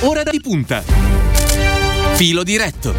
ora di punta. Filo diretto.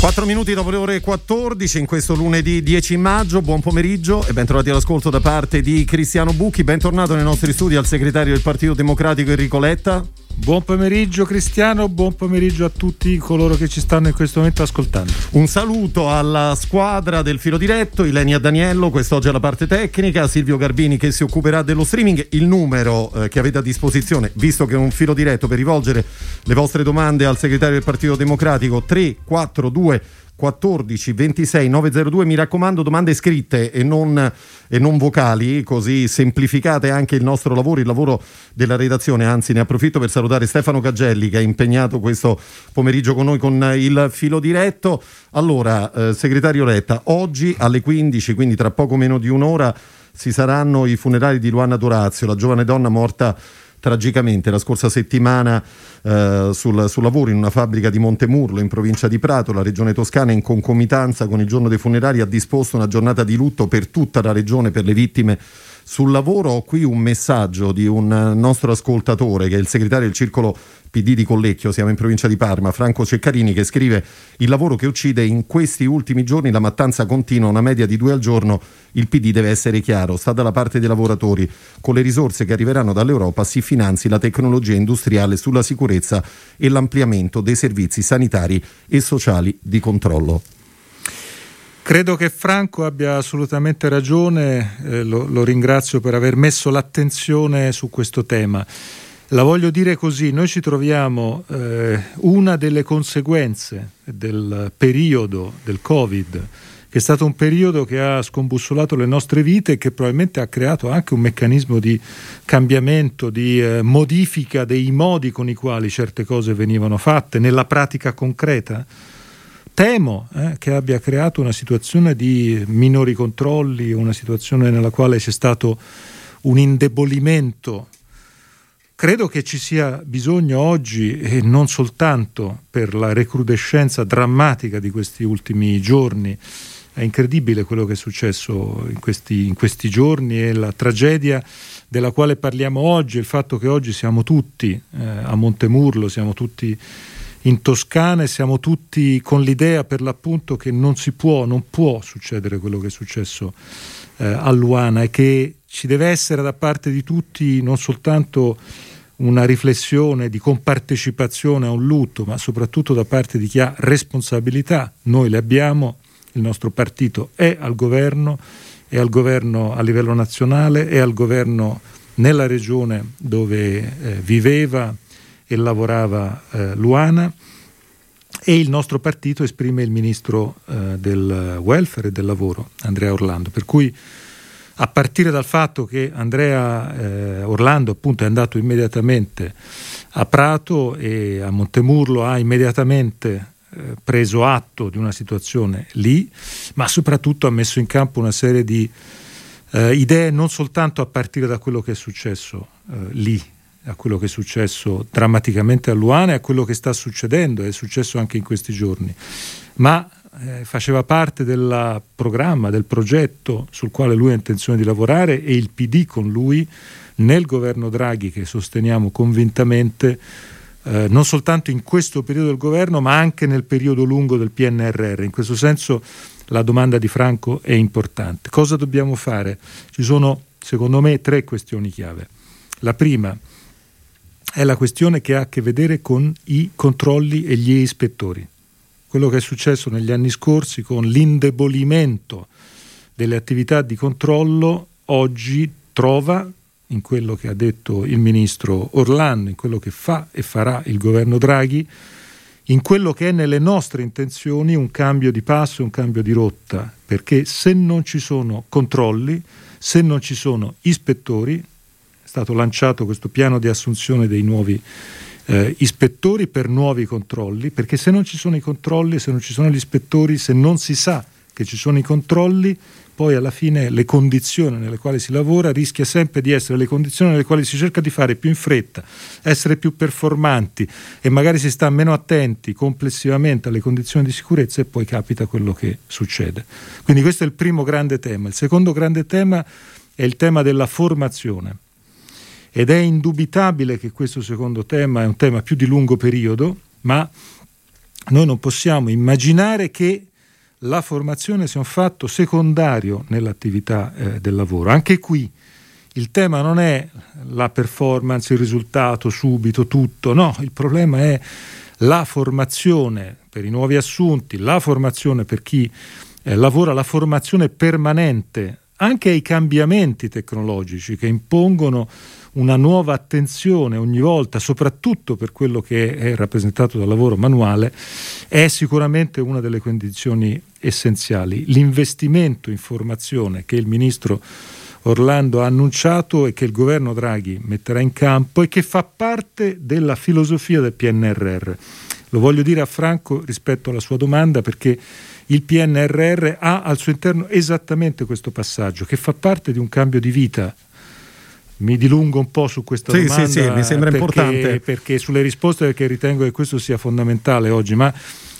Quattro minuti dopo le ore 14 in questo lunedì 10 maggio, buon pomeriggio e bentrovati all'ascolto da parte di Cristiano Bucchi, bentornato nei nostri studi al segretario del Partito Democratico Enrico Letta. Buon pomeriggio Cristiano, buon pomeriggio a tutti coloro che ci stanno in questo momento ascoltando. Un saluto alla squadra del filo diretto, Ilenia Daniello, quest'oggi alla parte tecnica, Silvio Garbini che si occuperà dello streaming, il numero eh, che avete a disposizione, visto che è un filo diretto per rivolgere le vostre domande al segretario del Partito Democratico 342 14 26 902 mi raccomando domande scritte e non, e non, vocali così semplificate anche il nostro lavoro il lavoro della redazione. Anzi ne approfitto per salutare Stefano Cagelli che è impegnato questo pomeriggio con noi con il filo diretto. Allora eh, segretario Letta oggi alle 15 quindi tra poco meno di un'ora ci saranno i funerali di Luana Dorazio la giovane donna morta tragicamente la scorsa settimana eh, sul, sul, lavoro in una fabbrica di Montemurlo in provincia di Prato. La regione toscana in concomitanza con il giorno dei funerali ha disposto una giornata di lutto per tutta la regione per le vittime sul lavoro. Ho qui un messaggio di un nostro ascoltatore che è il segretario del circolo PD di Collecchio, siamo in provincia di Parma, Franco Ceccarini, che scrive il lavoro che uccide in questi ultimi giorni, la mattanza continua, una media di due al giorno, il PD deve essere chiaro, sta dalla parte dei lavoratori, con le risorse che arriveranno dall'Europa si finanzi la tecnologia industriale sulla sicurezza e l'ampliamento dei servizi sanitari e sociali di controllo. Credo che Franco abbia assolutamente ragione, eh, lo, lo ringrazio per aver messo l'attenzione su questo tema. La voglio dire così, noi ci troviamo eh, una delle conseguenze del periodo del Covid, che è stato un periodo che ha scombussolato le nostre vite e che probabilmente ha creato anche un meccanismo di cambiamento, di eh, modifica dei modi con i quali certe cose venivano fatte nella pratica concreta. Temo eh, che abbia creato una situazione di minori controlli, una situazione nella quale c'è stato un indebolimento. Credo che ci sia bisogno oggi, e non soltanto per la recrudescenza drammatica di questi ultimi giorni, è incredibile quello che è successo in questi, in questi giorni e la tragedia della quale parliamo oggi, il fatto che oggi siamo tutti eh, a Montemurlo, siamo tutti in Toscana e siamo tutti con l'idea per l'appunto che non si può, non può succedere quello che è successo eh, a Luana e che ci deve essere da parte di tutti non soltanto una riflessione di compartecipazione a un lutto, ma soprattutto da parte di chi ha responsabilità. Noi le abbiamo, il nostro partito è al governo, è al governo a livello nazionale, è al governo nella regione dove eh, viveva e lavorava eh, Luana e il nostro partito esprime il ministro eh, del welfare e del lavoro, Andrea Orlando. Per cui a partire dal fatto che Andrea eh, Orlando appunto è andato immediatamente a Prato e a Montemurlo ha immediatamente eh, preso atto di una situazione lì, ma soprattutto ha messo in campo una serie di eh, idee non soltanto a partire da quello che è successo eh, lì, a quello che è successo drammaticamente a Luana e a quello che sta succedendo, è successo anche in questi giorni, ma eh, faceva parte del programma, del progetto sul quale lui ha intenzione di lavorare e il PD con lui nel governo Draghi che sosteniamo convintamente eh, non soltanto in questo periodo del governo ma anche nel periodo lungo del PNRR. In questo senso la domanda di Franco è importante. Cosa dobbiamo fare? Ci sono secondo me tre questioni chiave. La prima è la questione che ha a che vedere con i controlli e gli ispettori. Quello che è successo negli anni scorsi con l'indebolimento delle attività di controllo oggi trova in quello che ha detto il ministro Orlando, in quello che fa e farà il governo Draghi, in quello che è nelle nostre intenzioni un cambio di passo, un cambio di rotta, perché se non ci sono controlli, se non ci sono ispettori, stato lanciato questo piano di assunzione dei nuovi eh, ispettori per nuovi controlli, perché se non ci sono i controlli, se non ci sono gli ispettori, se non si sa che ci sono i controlli, poi alla fine le condizioni nelle quali si lavora rischia sempre di essere le condizioni nelle quali si cerca di fare più in fretta, essere più performanti e magari si sta meno attenti complessivamente alle condizioni di sicurezza e poi capita quello che succede. Quindi questo è il primo grande tema. Il secondo grande tema è il tema della formazione. Ed è indubitabile che questo secondo tema è un tema più di lungo periodo, ma noi non possiamo immaginare che la formazione sia un fatto secondario nell'attività eh, del lavoro. Anche qui il tema non è la performance, il risultato subito, tutto, no, il problema è la formazione per i nuovi assunti, la formazione per chi eh, lavora, la formazione permanente anche ai cambiamenti tecnologici che impongono una nuova attenzione ogni volta, soprattutto per quello che è rappresentato dal lavoro manuale, è sicuramente una delle condizioni essenziali. L'investimento in formazione che il ministro Orlando ha annunciato e che il governo Draghi metterà in campo e che fa parte della filosofia del PNRR. Lo voglio dire a Franco rispetto alla sua domanda perché il PNRR ha al suo interno esattamente questo passaggio che fa parte di un cambio di vita mi dilungo un po' su questa sì, domanda sì, sì, mi sembra perché, importante. perché sulle risposte perché ritengo che questo sia fondamentale oggi ma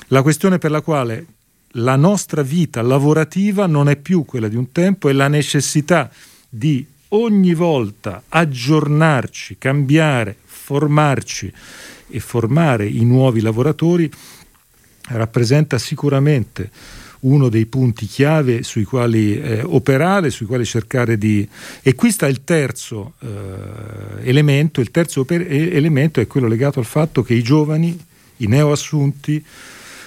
la questione per la quale la nostra vita lavorativa non è più quella di un tempo e la necessità di ogni volta aggiornarci, cambiare, formarci e formare i nuovi lavoratori rappresenta sicuramente uno dei punti chiave sui quali eh, operare, sui quali cercare di... E qui sta il terzo eh, elemento, il terzo oper... elemento è quello legato al fatto che i giovani, i neoassunti,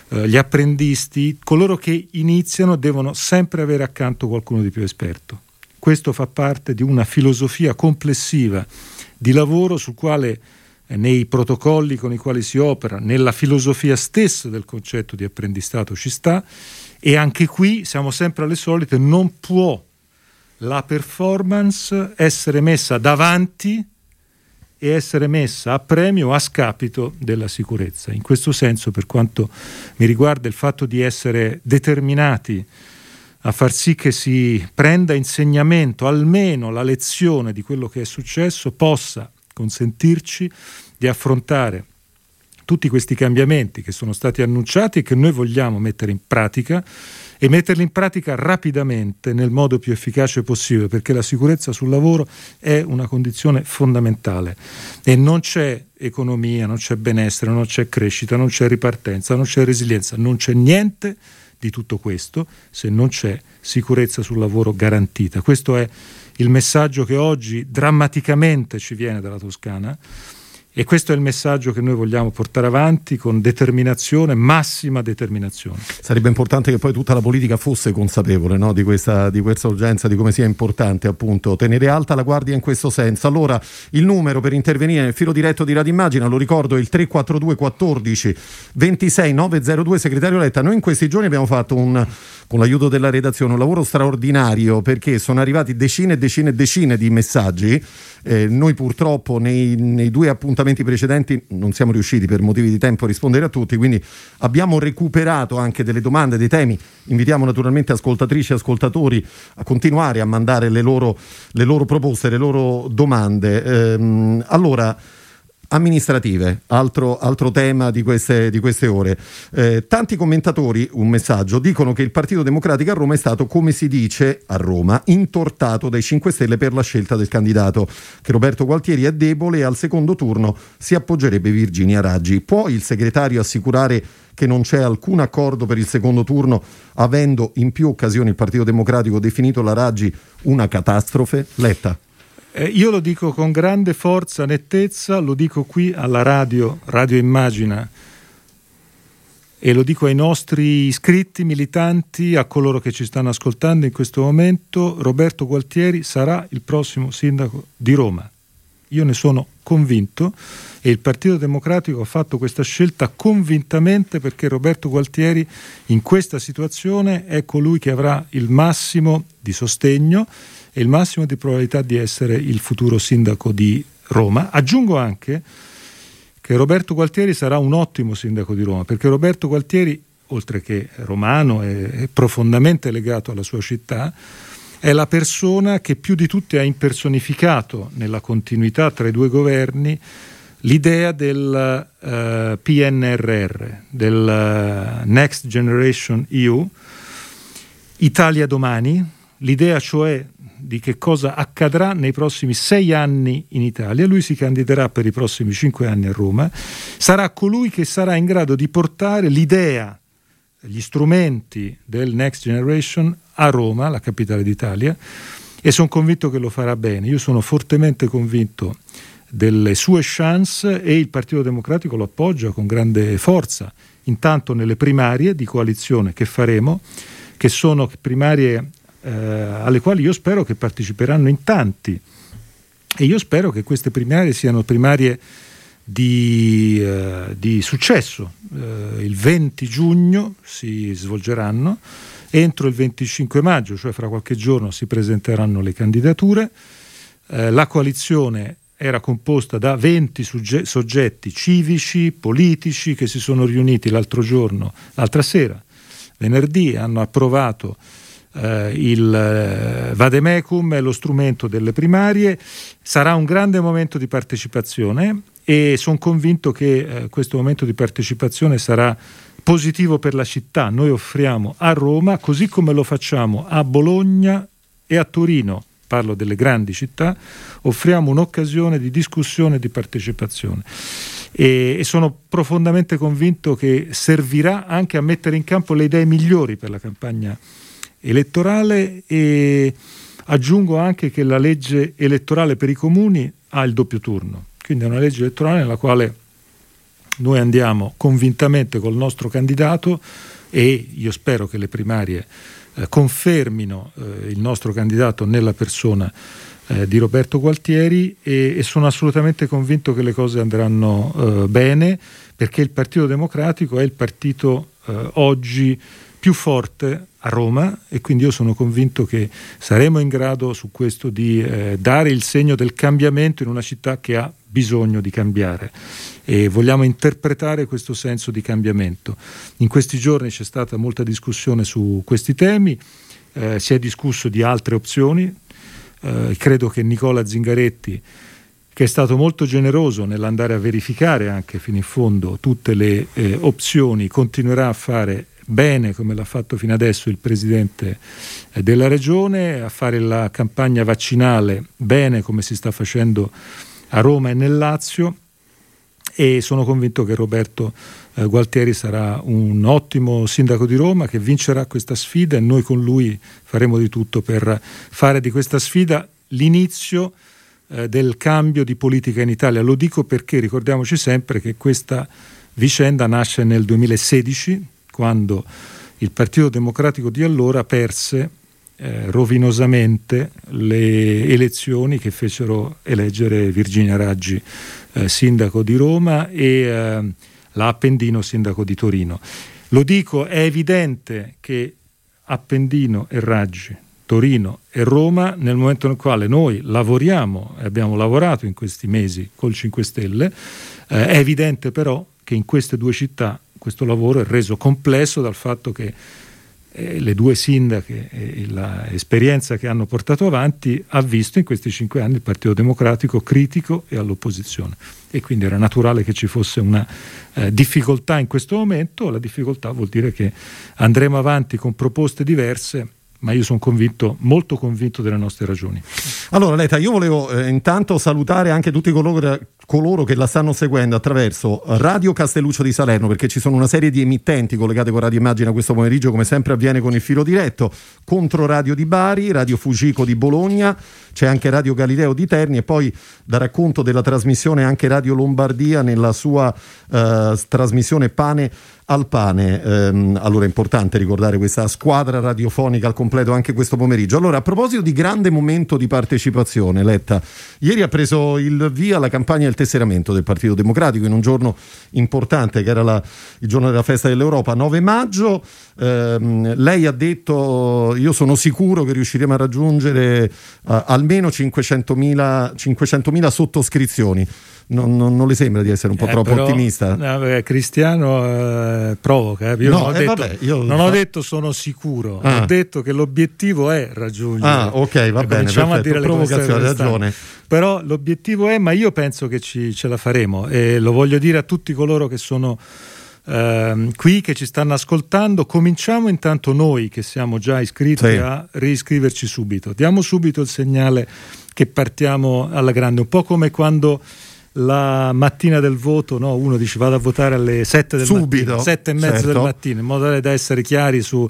eh, gli apprendisti, coloro che iniziano devono sempre avere accanto qualcuno di più esperto. Questo fa parte di una filosofia complessiva di lavoro sul quale nei protocolli con i quali si opera, nella filosofia stessa del concetto di apprendistato ci sta e anche qui siamo sempre alle solite, non può la performance essere messa davanti e essere messa a premio a scapito della sicurezza. In questo senso, per quanto mi riguarda, il fatto di essere determinati a far sì che si prenda insegnamento, almeno la lezione di quello che è successo, possa consentirci di affrontare tutti questi cambiamenti che sono stati annunciati e che noi vogliamo mettere in pratica e metterli in pratica rapidamente nel modo più efficace possibile perché la sicurezza sul lavoro è una condizione fondamentale e non c'è economia, non c'è benessere, non c'è crescita, non c'è ripartenza, non c'è resilienza, non c'è niente di tutto questo se non c'è sicurezza sul lavoro garantita. Questo è il messaggio che oggi drammaticamente ci viene dalla Toscana e questo è il messaggio che noi vogliamo portare avanti con determinazione, massima determinazione. Sarebbe importante che poi tutta la politica fosse consapevole no? di, questa, di, questa, urgenza, di come sia importante appunto tenere alta la guardia in questo senso. Allora il numero per intervenire nel filo diretto di Radio Immagina, lo ricordo, è il 342 14 26 902 segretario Letta. Noi in questi giorni abbiamo fatto un, con l'aiuto della redazione un lavoro straordinario perché sono arrivati decine e decine e decine di messaggi eh, noi purtroppo nei, nei, due appuntamenti precedenti non siamo riusciti per motivi di tempo a rispondere a tutti, quindi abbiamo recuperato anche delle domande, dei temi. Invitiamo naturalmente ascoltatrici e ascoltatori a continuare a mandare le loro, le loro proposte, le loro domande. Ehm, allora, amministrative, altro, altro tema di queste, di queste ore. Eh, tanti commentatori, un messaggio, dicono che il Partito Democratico a Roma è stato, come si dice a Roma, intortato dai 5 Stelle per la scelta del candidato, che Roberto Gualtieri è debole e al secondo turno si appoggerebbe Virginia Raggi. Può il segretario assicurare che non c'è alcun accordo per il secondo turno, avendo in più occasioni il Partito Democratico definito la Raggi una catastrofe? Letta. Eh, io lo dico con grande forza, nettezza, lo dico qui alla radio, Radio Immagina, e lo dico ai nostri iscritti, militanti, a coloro che ci stanno ascoltando in questo momento, Roberto Gualtieri sarà il prossimo sindaco di Roma. Io ne sono convinto e il Partito Democratico ha fatto questa scelta convintamente perché Roberto Gualtieri in questa situazione è colui che avrà il massimo di sostegno e il massimo di probabilità di essere il futuro sindaco di Roma. Aggiungo anche che Roberto Gualtieri sarà un ottimo sindaco di Roma, perché Roberto Gualtieri oltre che romano e profondamente legato alla sua città, è la persona che più di tutti ha impersonificato nella continuità tra i due governi l'idea del uh, PNRR, del uh, Next Generation EU, Italia domani, l'idea cioè di che cosa accadrà nei prossimi sei anni in Italia. Lui si candiderà per i prossimi cinque anni a Roma. Sarà colui che sarà in grado di portare l'idea, gli strumenti del Next Generation a Roma, la capitale d'Italia, e sono convinto che lo farà bene. Io sono fortemente convinto delle sue chance e il Partito Democratico lo appoggia con grande forza. Intanto nelle primarie di coalizione che faremo, che sono primarie eh, alle quali io spero che parteciperanno in tanti. E io spero che queste primarie siano primarie di, eh, di successo. Eh, il 20 giugno si svolgeranno, entro il 25 maggio, cioè fra qualche giorno, si presenteranno le candidature. Eh, la coalizione era composta da 20 sugge- soggetti civici, politici, che si sono riuniti l'altro giorno, l'altra sera, venerdì, hanno approvato eh, il eh, Vademecum, lo strumento delle primarie, sarà un grande momento di partecipazione e sono convinto che eh, questo momento di partecipazione sarà positivo per la città. Noi offriamo a Roma, così come lo facciamo a Bologna e a Torino, parlo delle grandi città, offriamo un'occasione di discussione e di partecipazione. E, e, sono profondamente convinto che servirà anche a mettere in campo le idee migliori per la campagna elettorale e aggiungo anche che la legge elettorale per i comuni ha il doppio turno, quindi è una legge elettorale nella quale noi andiamo convintamente col nostro candidato e io spero che le primarie eh, confermino eh, il nostro candidato nella persona eh, di Roberto Gualtieri e, e, sono assolutamente convinto che le cose andranno eh, bene perché il Partito Democratico è il partito eh, oggi più forte a Roma e quindi io sono convinto che saremo in grado su questo di eh, dare il segno del cambiamento in una città che ha bisogno di cambiare e vogliamo interpretare questo senso di cambiamento. In questi giorni c'è stata molta discussione su questi temi, eh, si è discusso di altre opzioni, eh, credo che Nicola Zingaretti che è stato molto generoso nell'andare a verificare anche fino in fondo tutte le eh, opzioni, continuerà a fare bene come l'ha fatto fino adesso il Presidente eh, della Regione, a fare la campagna vaccinale bene come si sta facendo a Roma e nel Lazio e sono convinto che Roberto eh, Gualtieri sarà un ottimo sindaco di Roma che vincerà questa sfida e noi con lui faremo di tutto per fare di questa sfida l'inizio eh, del cambio di politica in Italia. Lo dico perché ricordiamoci sempre che questa vicenda nasce nel 2016 quando il Partito Democratico di allora perse eh, rovinosamente le elezioni che fecero eleggere Virginia Raggi eh, sindaco di Roma e eh, l'Appendino sindaco di Torino. Lo dico, è evidente che Appendino e Raggi, Torino e Roma, nel momento nel quale noi lavoriamo e abbiamo lavorato in questi mesi col 5 Stelle, eh, è evidente però che in queste due città questo lavoro è reso complesso dal fatto che eh, le due sindache e l'esperienza che hanno portato avanti ha visto in questi cinque anni il Partito Democratico critico e all'opposizione e quindi era naturale che ci fosse una eh, difficoltà in questo momento, la difficoltà vuol dire che andremo avanti con proposte diverse ma io sono convinto, molto convinto delle nostre ragioni. Allora Leta, io volevo eh, intanto salutare anche tutti coloro, coloro, che la stanno seguendo attraverso Radio Castelluccio di Salerno, perché ci sono una serie di emittenti collegate con Radio Immagina questo pomeriggio, come sempre avviene con il filo diretto, contro Radio di Bari, Radio Fugico di Bologna, c'è anche Radio Galileo di Terni e poi da racconto della trasmissione anche Radio Lombardia nella sua eh, trasmissione Pane al pane. Ehm, allora è importante ricordare questa squadra radiofonica al completo anche questo pomeriggio. Allora, a proposito di grande momento di partecipazione, Letta, ieri ha preso il via la campagna del tesseramento del Partito Democratico in un giorno importante che era la, il giorno della festa dell'Europa, 9 maggio. Ehm, lei ha detto io sono sicuro che riusciremo a raggiungere uh, almeno 500.000, 500.000 sottoscrizioni. Non, non, non, le sembra di essere un po' eh, troppo però, ottimista? No, Cristiano eh, provoca. Eh. Io, no, non, ho, eh, detto, vabbè, io non ho detto sono sicuro, ah. ho detto che l'obiettivo è raggiungere. Ah, ok, va bene. Cominciamo a dire provocazione, hai ragione. Però l'obiettivo è, ma io penso che ci, ce la faremo e lo voglio dire a tutti coloro che sono Uh, qui che ci stanno ascoltando, cominciamo intanto noi che siamo già iscritti sì. a riscriverci subito. Diamo subito il segnale che partiamo alla grande, un po' come quando la mattina del voto no? uno dice vado a votare alle 7 del subito, mattino, 7 e mezza certo. del mattino, in modo da essere chiari su...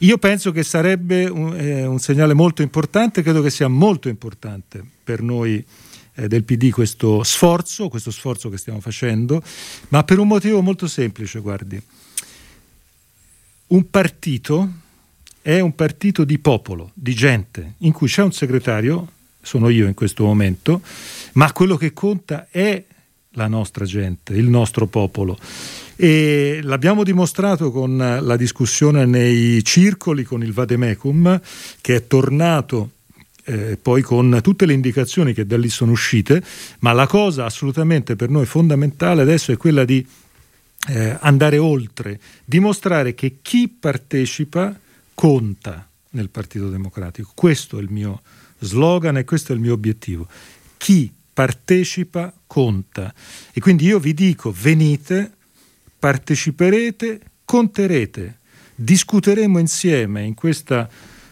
Io penso che sarebbe un, eh, un segnale molto importante, credo che sia molto importante per noi eh, del PD questo sforzo, questo sforzo che stiamo facendo, ma per un motivo molto semplice, guardi. Un partito è un partito di popolo, di gente, in cui c'è un segretario, sono io in questo momento, ma quello che conta è la nostra gente, il nostro popolo. E l'abbiamo dimostrato con la discussione nei circoli con il Vademecum, che è tornato eh, poi con tutte le indicazioni che da lì sono uscite, ma la cosa assolutamente per noi fondamentale adesso è quella di eh, andare oltre, dimostrare che chi partecipa conta nel Partito Democratico. Questo è il mio slogan e questo è il mio obiettivo. Chi partecipa conta. E quindi io vi dico, venite, parteciperete, conterete, discuteremo insieme in questa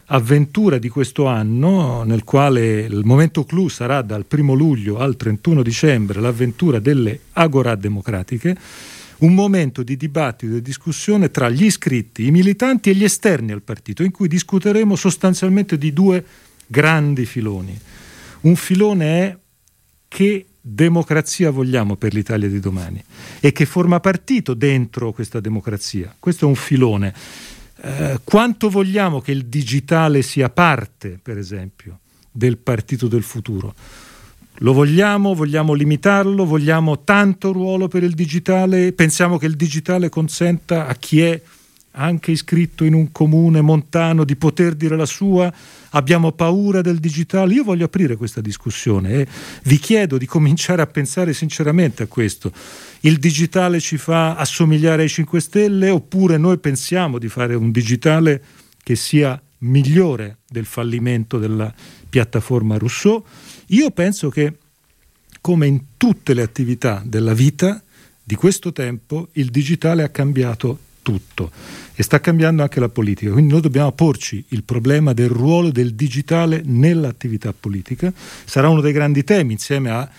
avventura di questo anno, nel quale il momento clou sarà dal 1 luglio al 31 dicembre l'avventura delle agorà democratiche, un momento di dibattito e discussione tra gli iscritti, i militanti e gli esterni al partito, in cui discuteremo sostanzialmente di due grandi filoni. Un filone è che democrazia vogliamo per l'Italia di domani e che forma partito dentro questa democrazia. Questo è un filone eh, quanto vogliamo che il digitale sia parte, per esempio, del partito del futuro? Lo vogliamo? Vogliamo limitarlo? Vogliamo tanto ruolo per il digitale? Pensiamo che il digitale consenta a chi è anche iscritto in un comune montano di poter dire la sua? Abbiamo paura del digitale? Io voglio aprire questa discussione e vi chiedo di cominciare a pensare sinceramente a questo il digitale ci fa assomigliare ai 5 Stelle oppure noi pensiamo di fare un digitale che sia migliore del fallimento della piattaforma Rousseau? Io penso che come in tutte le attività della vita di questo tempo il digitale ha cambiato tutto e sta cambiando anche la politica. Quindi noi dobbiamo porci il problema del ruolo del digitale nell'attività politica. Sarà uno dei grandi temi insieme a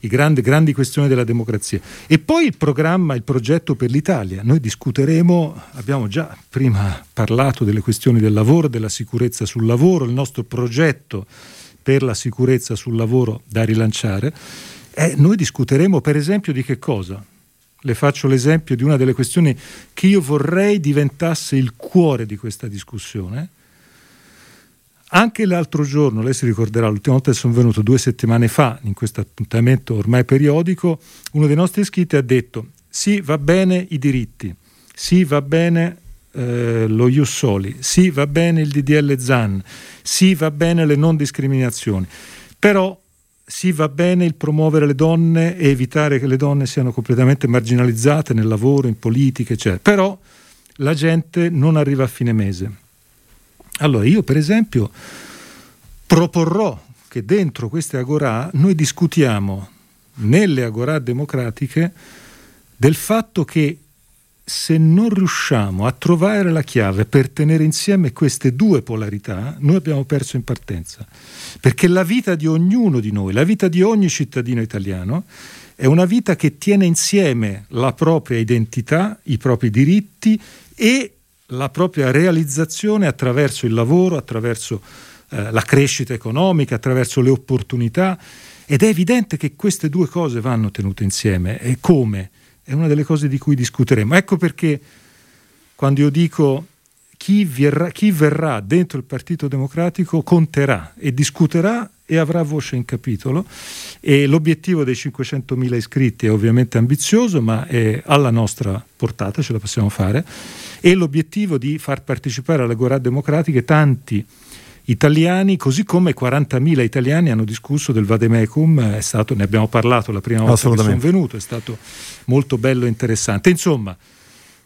grandi, grandi questioni della democrazia. E poi il programma, il progetto per l'Italia. Noi discuteremo, abbiamo già prima parlato delle questioni del lavoro, della sicurezza sul lavoro, il nostro progetto per la sicurezza sul lavoro da rilanciare. Eh, noi discuteremo per esempio di che cosa? Le faccio l'esempio di una delle questioni che io vorrei diventasse il cuore di questa discussione, anche l'altro giorno, lei si ricorderà, l'ultima volta che sono venuto due settimane fa, in questo appuntamento ormai periodico, uno dei nostri iscritti ha detto sì, va bene i diritti, sì, va bene eh, lo Ius Soli, sì, va bene il DDL ZAN, sì, va bene le non discriminazioni, però sì, va bene il promuovere le donne e evitare che le donne siano completamente marginalizzate nel lavoro, in politica, eccetera. Però la gente non arriva a fine mese allora io per esempio proporrò che dentro queste agorà noi discutiamo nelle agorà democratiche del fatto che se non riusciamo a trovare la chiave per tenere insieme queste due polarità, noi abbiamo perso in partenza. Perché la vita di ognuno di noi, la vita di ogni cittadino italiano, è una vita che tiene insieme la propria identità, i propri diritti e la propria realizzazione attraverso il lavoro, attraverso eh, la crescita economica, attraverso le opportunità ed è evidente che queste due cose vanno tenute insieme e come? È una delle cose di cui discuteremo. Ecco perché quando io dico chi verrà, chi verrà dentro il Partito Democratico conterà e discuterà e avrà voce in capitolo e l'obiettivo dei 500.000 iscritti è ovviamente ambizioso ma è alla nostra portata, ce la possiamo fare e l'obiettivo di far partecipare alle Gorà democratiche tanti italiani, così come 40.000 italiani hanno discusso del Vademecum, stato, ne abbiamo parlato la prima volta che sono venuto, è stato molto bello e interessante. Insomma,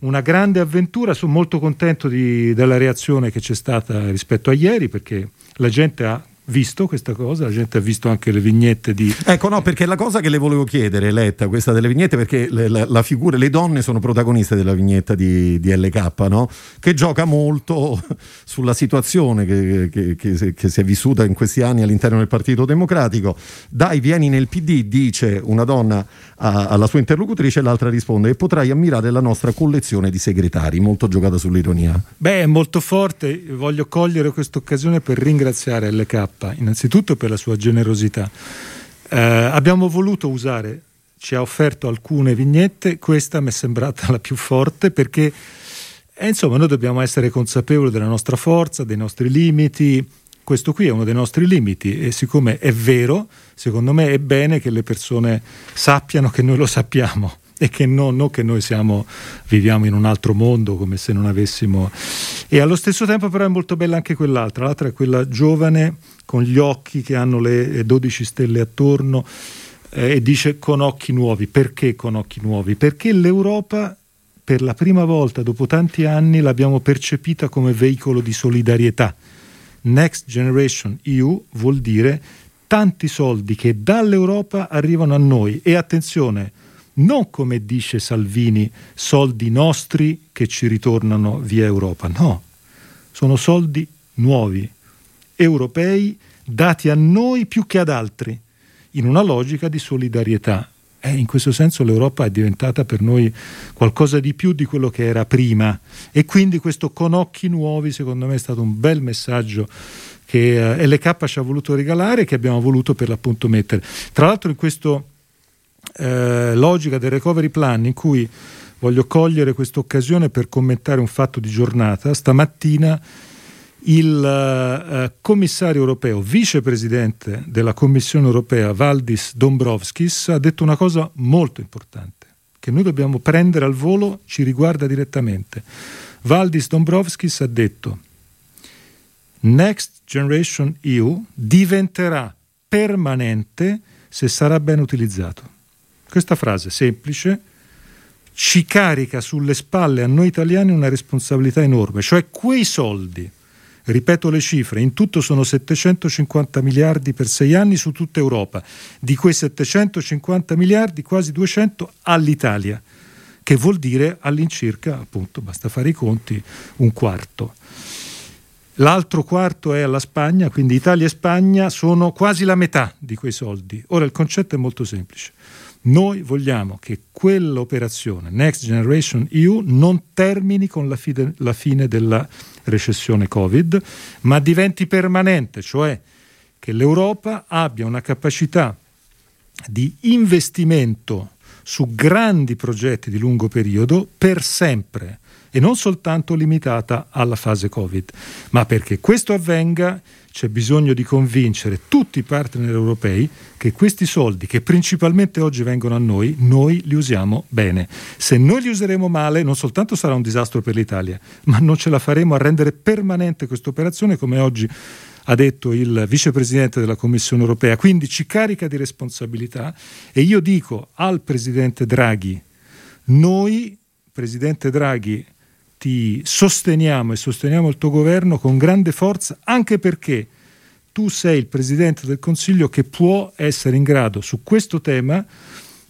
una grande avventura, sono molto contento di, della reazione che c'è stata rispetto a ieri perché la gente ha visto questa cosa, la gente ha visto anche le vignette di... Ecco, no, perché la cosa che le volevo chiedere, Letta, questa delle vignette, perché le, la, la figura, le donne sono protagoniste della vignetta di, di LK, no? Che gioca molto sulla situazione che, che, che, che, si è vissuta in questi anni all'interno del Partito Democratico. Dai, vieni nel PD, dice una donna a, alla sua interlocutrice, e l'altra risponde, e potrai ammirare la nostra collezione di segretari, molto giocata sull'ironia. Beh, è molto forte, voglio cogliere questa occasione per ringraziare LK innanzitutto per la sua generosità. Eh, abbiamo voluto usare, ci ha offerto alcune vignette, questa mi è sembrata la più forte perché eh, insomma noi dobbiamo essere consapevoli della nostra forza, dei nostri limiti. Questo qui è uno dei nostri limiti e siccome è vero, secondo me è bene che le persone sappiano che noi lo sappiamo e che non che noi siamo, viviamo in un altro mondo come se non avessimo... E allo stesso tempo però è molto bella anche quell'altra, l'altra è quella giovane con gli occhi che hanno le 12 stelle attorno eh, e dice con occhi nuovi. Perché con occhi nuovi? Perché l'Europa per la prima volta dopo tanti anni l'abbiamo percepita come veicolo di solidarietà. Next Generation EU vuol dire tanti soldi che dall'Europa arrivano a noi e attenzione, non come dice Salvini, soldi nostri che ci ritornano via Europa, no, sono soldi nuovi, europei dati a noi più che ad altri, in una logica di solidarietà. E in questo senso l'Europa è diventata per noi qualcosa di più di quello che era prima e quindi questo con occhi nuovi secondo me è stato un bel messaggio che eh, LK ci ha voluto regalare e che abbiamo voluto per l'appunto mettere. Tra l'altro in questa eh, logica del recovery plan in cui voglio cogliere questa occasione per commentare un fatto di giornata, stamattina il eh, commissario europeo, vicepresidente della Commissione europea Valdis Dombrovskis, ha detto una cosa molto importante, che noi dobbiamo prendere al volo, ci riguarda direttamente. Valdis Dombrovskis ha detto Next Generation EU diventerà permanente se sarà ben utilizzato. Questa frase semplice ci carica sulle spalle a noi italiani una responsabilità enorme, cioè quei soldi Ripeto le cifre, in tutto sono 750 miliardi per sei anni su tutta Europa. Di quei 750 miliardi, quasi 200 all'Italia, che vuol dire all'incirca, appunto, basta fare i conti, un quarto. L'altro quarto è alla Spagna, quindi Italia e Spagna sono quasi la metà di quei soldi. Ora il concetto è molto semplice. Noi vogliamo che quell'operazione Next Generation EU non termini con la fine, la fine della recessione Covid, ma diventi permanente, cioè che l'Europa abbia una capacità di investimento su grandi progetti di lungo periodo per sempre e non soltanto limitata alla fase Covid. Ma perché questo avvenga c'è bisogno di convincere tutti i partner europei che questi soldi, che principalmente oggi vengono a noi, noi li usiamo bene. Se noi li useremo male, non soltanto sarà un disastro per l'Italia, ma non ce la faremo a rendere permanente questa operazione come oggi ha detto il vicepresidente della Commissione europea. Quindi ci carica di responsabilità e io dico al presidente Draghi, noi, presidente Draghi, ti sosteniamo e sosteniamo il tuo governo con grande forza anche perché tu sei il Presidente del Consiglio che può essere in grado su questo tema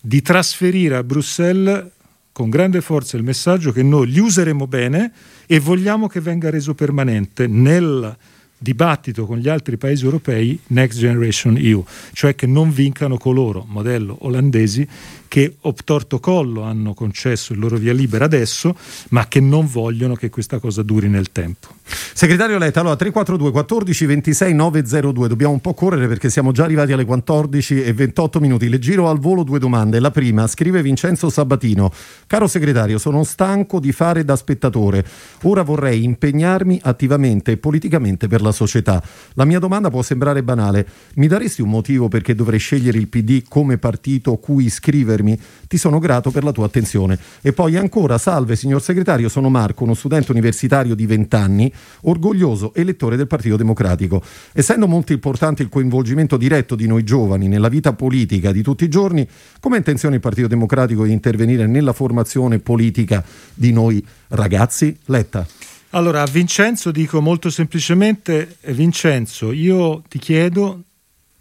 di trasferire a Bruxelles con grande forza il messaggio che noi li useremo bene e vogliamo che venga reso permanente nel dibattito con gli altri paesi europei Next Generation EU, cioè che non vincano coloro, modello olandesi, che obtorto collo hanno concesso il loro via libera adesso, ma che non vogliono che questa cosa duri nel tempo. Segretario Letta, allora 342 14 26 902, dobbiamo un po' correre perché siamo già arrivati alle 14 e 28 minuti. Le giro al volo due domande. La prima, scrive Vincenzo Sabatino. Caro segretario, sono stanco di fare da spettatore. Ora vorrei impegnarmi attivamente e politicamente per la società. La mia domanda può sembrare banale, mi daresti un motivo perché dovrei scegliere il PD come partito cui iscrivermi? Ti sono grato per la tua attenzione. E poi ancora, salve signor segretario, sono Marco, uno studente universitario di 20 anni, orgoglioso elettore del Partito Democratico. Essendo molto importante il coinvolgimento diretto di noi giovani nella vita politica di tutti i giorni, come ha intenzione il Partito Democratico di intervenire nella formazione politica di noi ragazzi? Letta. Allora, a Vincenzo dico molto semplicemente, Vincenzo, io ti chiedo,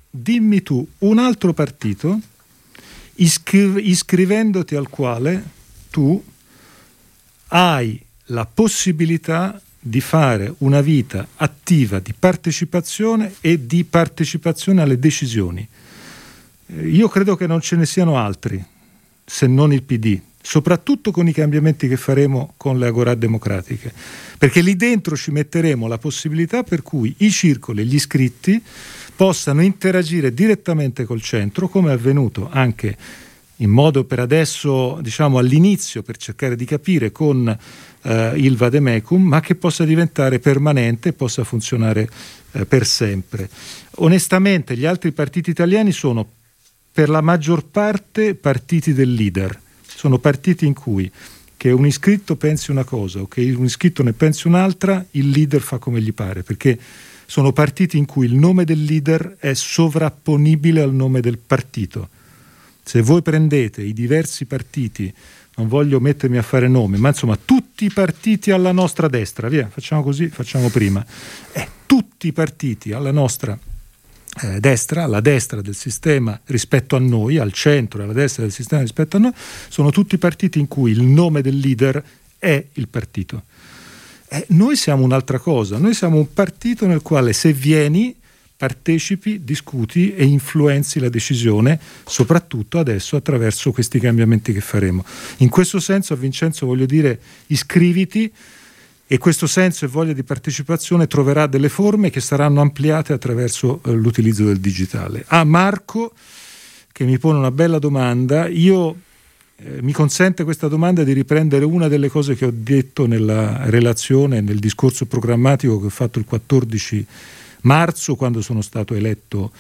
dimmi tu un altro partito iscri- iscrivendoti al quale tu hai la possibilità di fare una vita attiva di partecipazione e di partecipazione alle decisioni. Eh, io credo che non ce ne siano altri, se non il PD, soprattutto con i cambiamenti che faremo con le agorà democratiche, perché lì dentro ci metteremo la possibilità per cui i circoli, gli iscritti possano interagire direttamente col centro, come è avvenuto anche in modo per adesso, diciamo all'inizio, per cercare di capire con eh, il vademecum, ma che possa diventare permanente e possa funzionare eh, per sempre. Onestamente gli altri partiti italiani sono per la maggior parte partiti del leader, sono partiti in cui che un iscritto pensi una cosa o che un iscritto ne pensi un'altra, il leader fa come gli pare, perché sono partiti in cui il nome del leader è sovrapponibile al nome del partito. Se voi prendete i diversi partiti non voglio mettermi a fare nomi, ma insomma tutti i partiti alla nostra destra, via, facciamo così, facciamo prima, eh, tutti i partiti alla nostra eh, destra, alla destra del sistema rispetto a noi, al centro e alla destra del sistema rispetto a noi, sono tutti partiti in cui il nome del leader è il partito. Eh, noi siamo un'altra cosa, noi siamo un partito nel quale se vieni partecipi, discuti e influenzi la decisione, soprattutto adesso attraverso questi cambiamenti che faremo. In questo senso a Vincenzo voglio dire iscriviti e questo senso e voglia di partecipazione troverà delle forme che saranno ampliate attraverso eh, l'utilizzo del digitale. A Marco che mi pone una bella domanda, io eh, mi consente questa domanda di riprendere una delle cose che ho detto nella relazione, nel discorso programmatico che ho fatto il 14 marzo quando sono stato eletto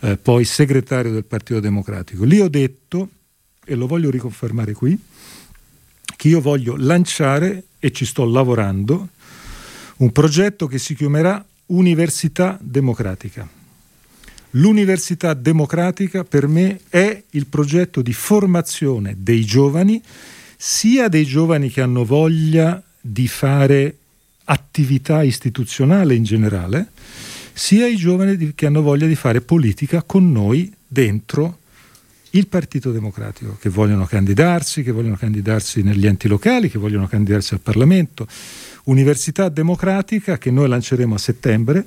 eh, poi segretario del Partito Democratico. Lì ho detto, e lo voglio riconfermare qui, che io voglio lanciare, e ci sto lavorando, un progetto che si chiamerà Università Democratica. L'Università Democratica per me è il progetto di formazione dei giovani, sia dei giovani che hanno voglia di fare attività istituzionale in generale, sia i giovani che hanno voglia di fare politica con noi dentro il Partito Democratico, che vogliono candidarsi, che vogliono candidarsi negli enti locali, che vogliono candidarsi al Parlamento. Università Democratica, che noi lanceremo a settembre,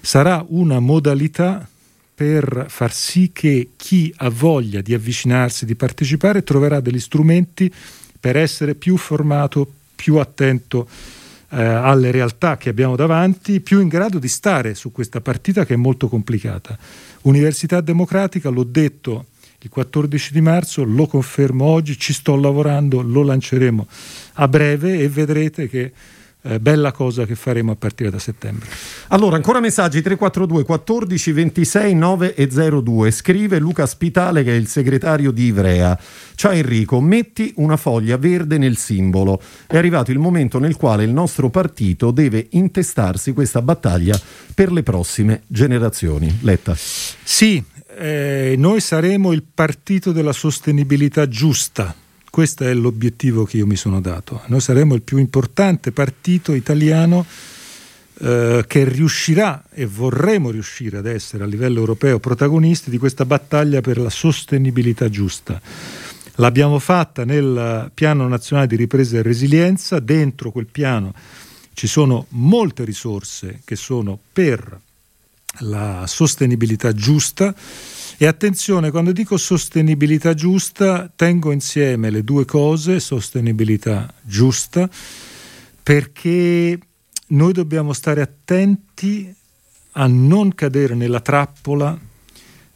sarà una modalità per far sì che chi ha voglia di avvicinarsi, di partecipare, troverà degli strumenti per essere più formato, più attento eh, alle realtà che abbiamo davanti, più in grado di stare su questa partita che è molto complicata. Università Democratica, l'ho detto il 14 di marzo, lo confermo oggi, ci sto lavorando, lo lanceremo a breve e vedrete che eh, bella cosa che faremo a partire da settembre. Allora, ancora messaggi 342 14 26 9 e 02. Scrive Luca Spitale che è il segretario di Ivrea. Ciao Enrico, metti una foglia verde nel simbolo. È arrivato il momento nel quale il nostro partito deve intestarsi questa battaglia per le prossime generazioni. Letta. Sì, eh, noi saremo il partito della sostenibilità giusta questo è l'obiettivo che io mi sono dato. Noi saremo il più importante partito italiano eh, che riuscirà e vorremmo riuscire ad essere a livello europeo protagonisti di questa battaglia per la sostenibilità giusta. L'abbiamo fatta nel Piano Nazionale di Ripresa e Resilienza, dentro quel piano ci sono molte risorse che sono per la sostenibilità giusta e attenzione, quando dico sostenibilità giusta, tengo insieme le due cose, sostenibilità giusta, perché noi dobbiamo stare attenti a non cadere nella trappola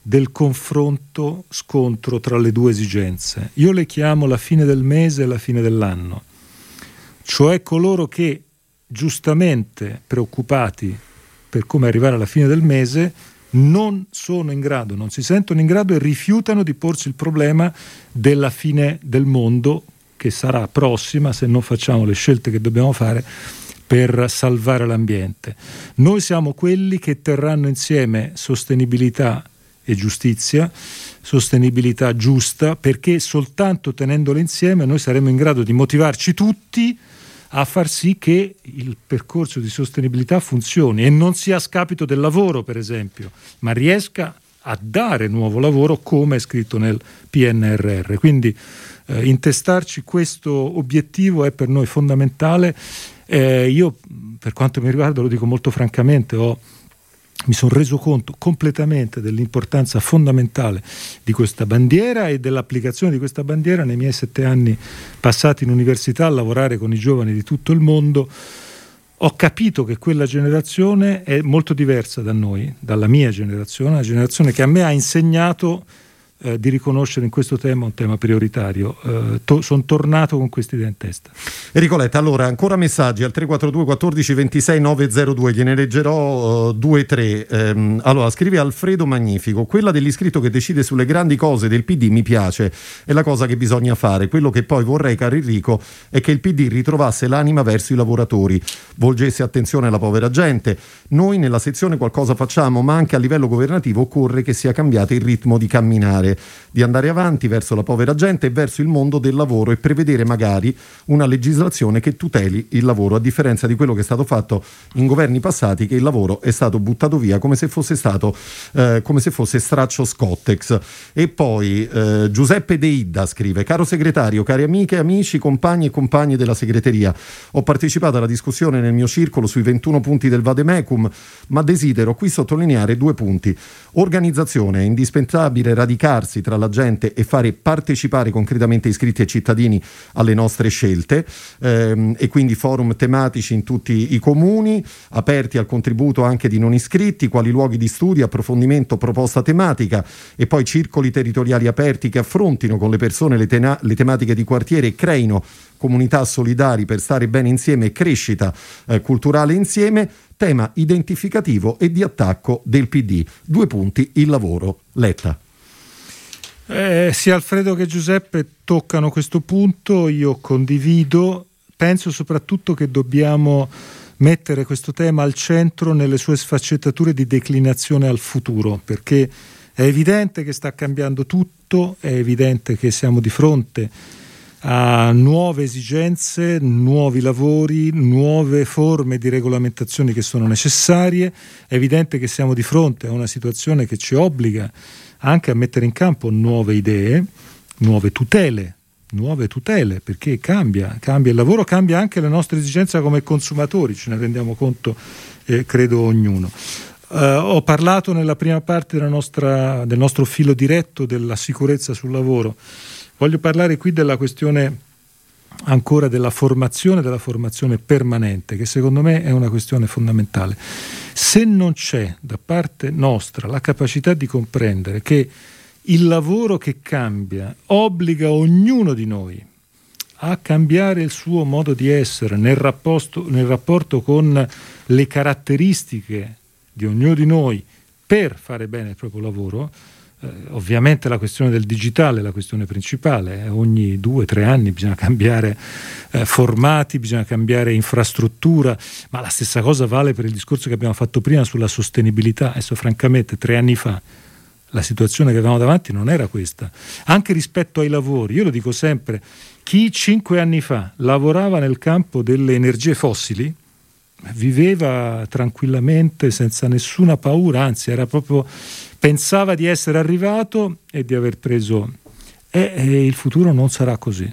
del confronto scontro tra le due esigenze. Io le chiamo la fine del mese e la fine dell'anno, cioè coloro che giustamente preoccupati per come arrivare alla fine del mese, non sono in grado, non si sentono in grado e rifiutano di porsi il problema della fine del mondo che sarà prossima se non facciamo le scelte che dobbiamo fare per salvare l'ambiente. Noi siamo quelli che terranno insieme sostenibilità e giustizia, sostenibilità giusta, perché soltanto tenendole insieme noi saremo in grado di motivarci tutti a far sì che il percorso di sostenibilità funzioni e non sia a scapito del lavoro, per esempio, ma riesca a dare nuovo lavoro come è scritto nel PNRR. Quindi eh, intestarci questo obiettivo è per noi fondamentale. Eh, io, per quanto mi riguarda, lo dico molto francamente, ho mi sono reso conto completamente dell'importanza fondamentale di questa bandiera e dell'applicazione di questa bandiera nei miei sette anni passati in università a lavorare con i giovani di tutto il mondo. Ho capito che quella generazione è molto diversa da noi, dalla mia generazione, una generazione che a me ha insegnato eh, di riconoscere in questo tema un tema prioritario. Eh, to- sono tornato con questa idea in testa. Enrico Letta, allora ancora messaggi al 342 14 26 902, gliene leggerò uh, due o tre. Um, allora, scrive Alfredo Magnifico, quella dell'iscritto che decide sulle grandi cose del PD mi piace, è la cosa che bisogna fare. Quello che poi vorrei, caro Enrico, è che il PD ritrovasse l'anima verso i lavoratori, volgesse attenzione alla povera gente. Noi nella sezione qualcosa facciamo, ma anche a livello governativo occorre che sia cambiato il ritmo di camminare cercare di andare avanti verso la povera gente e verso il mondo del lavoro e prevedere magari una legislazione che tuteli il lavoro, a differenza di quello che è stato fatto in governi passati, che il lavoro è stato buttato via come se fosse stato eh, come se fosse straccio Scottex. E poi eh, Giuseppe De Idda scrive: Caro segretario, cari amiche, amici, compagni e compagne della segreteria, ho partecipato alla discussione nel mio circolo sui 21 punti del Vademecum, ma desidero qui sottolineare due punti. Organizzazione, è indispensabile radicarsi tra la gente e fare partecipare concretamente iscritti e cittadini alle nostre scelte ehm, e quindi forum tematici in tutti i comuni, aperti al contributo anche di non iscritti, quali luoghi di studio, approfondimento, proposta tematica e poi circoli territoriali aperti che affrontino con le persone le, tena- le tematiche di quartiere e creino comunità solidari per stare bene insieme e crescita eh, culturale insieme tema identificativo e di attacco del PD. Due punti, il lavoro. Letta. Eh, sia Alfredo che Giuseppe toccano questo punto, io condivido, penso soprattutto che dobbiamo mettere questo tema al centro nelle sue sfaccettature di declinazione al futuro, perché è evidente che sta cambiando tutto, è evidente che siamo di fronte a nuove esigenze, nuovi lavori, nuove forme di regolamentazione che sono necessarie. È evidente che siamo di fronte a una situazione che ci obbliga anche a mettere in campo nuove idee, nuove tutele, nuove tutele, perché cambia, cambia il lavoro, cambia anche le nostre esigenze come consumatori, ce ne rendiamo conto, eh, credo ognuno. Uh, ho parlato nella prima parte nostra, del nostro filo diretto della sicurezza sul lavoro. Voglio parlare qui della questione ancora della formazione, della formazione permanente, che secondo me è una questione fondamentale. Se non c'è da parte nostra la capacità di comprendere che il lavoro che cambia obbliga ognuno di noi a cambiare il suo modo di essere nel rapporto, nel rapporto con le caratteristiche di ognuno di noi per fare bene il proprio lavoro, eh, ovviamente la questione del digitale è la questione principale, eh, ogni due o tre anni bisogna cambiare eh, formati, bisogna cambiare infrastruttura, ma la stessa cosa vale per il discorso che abbiamo fatto prima sulla sostenibilità. Adesso francamente tre anni fa la situazione che avevamo davanti non era questa. Anche rispetto ai lavori, io lo dico sempre, chi cinque anni fa lavorava nel campo delle energie fossili, viveva tranquillamente senza nessuna paura, anzi era proprio pensava di essere arrivato e di aver preso e, e il futuro non sarà così.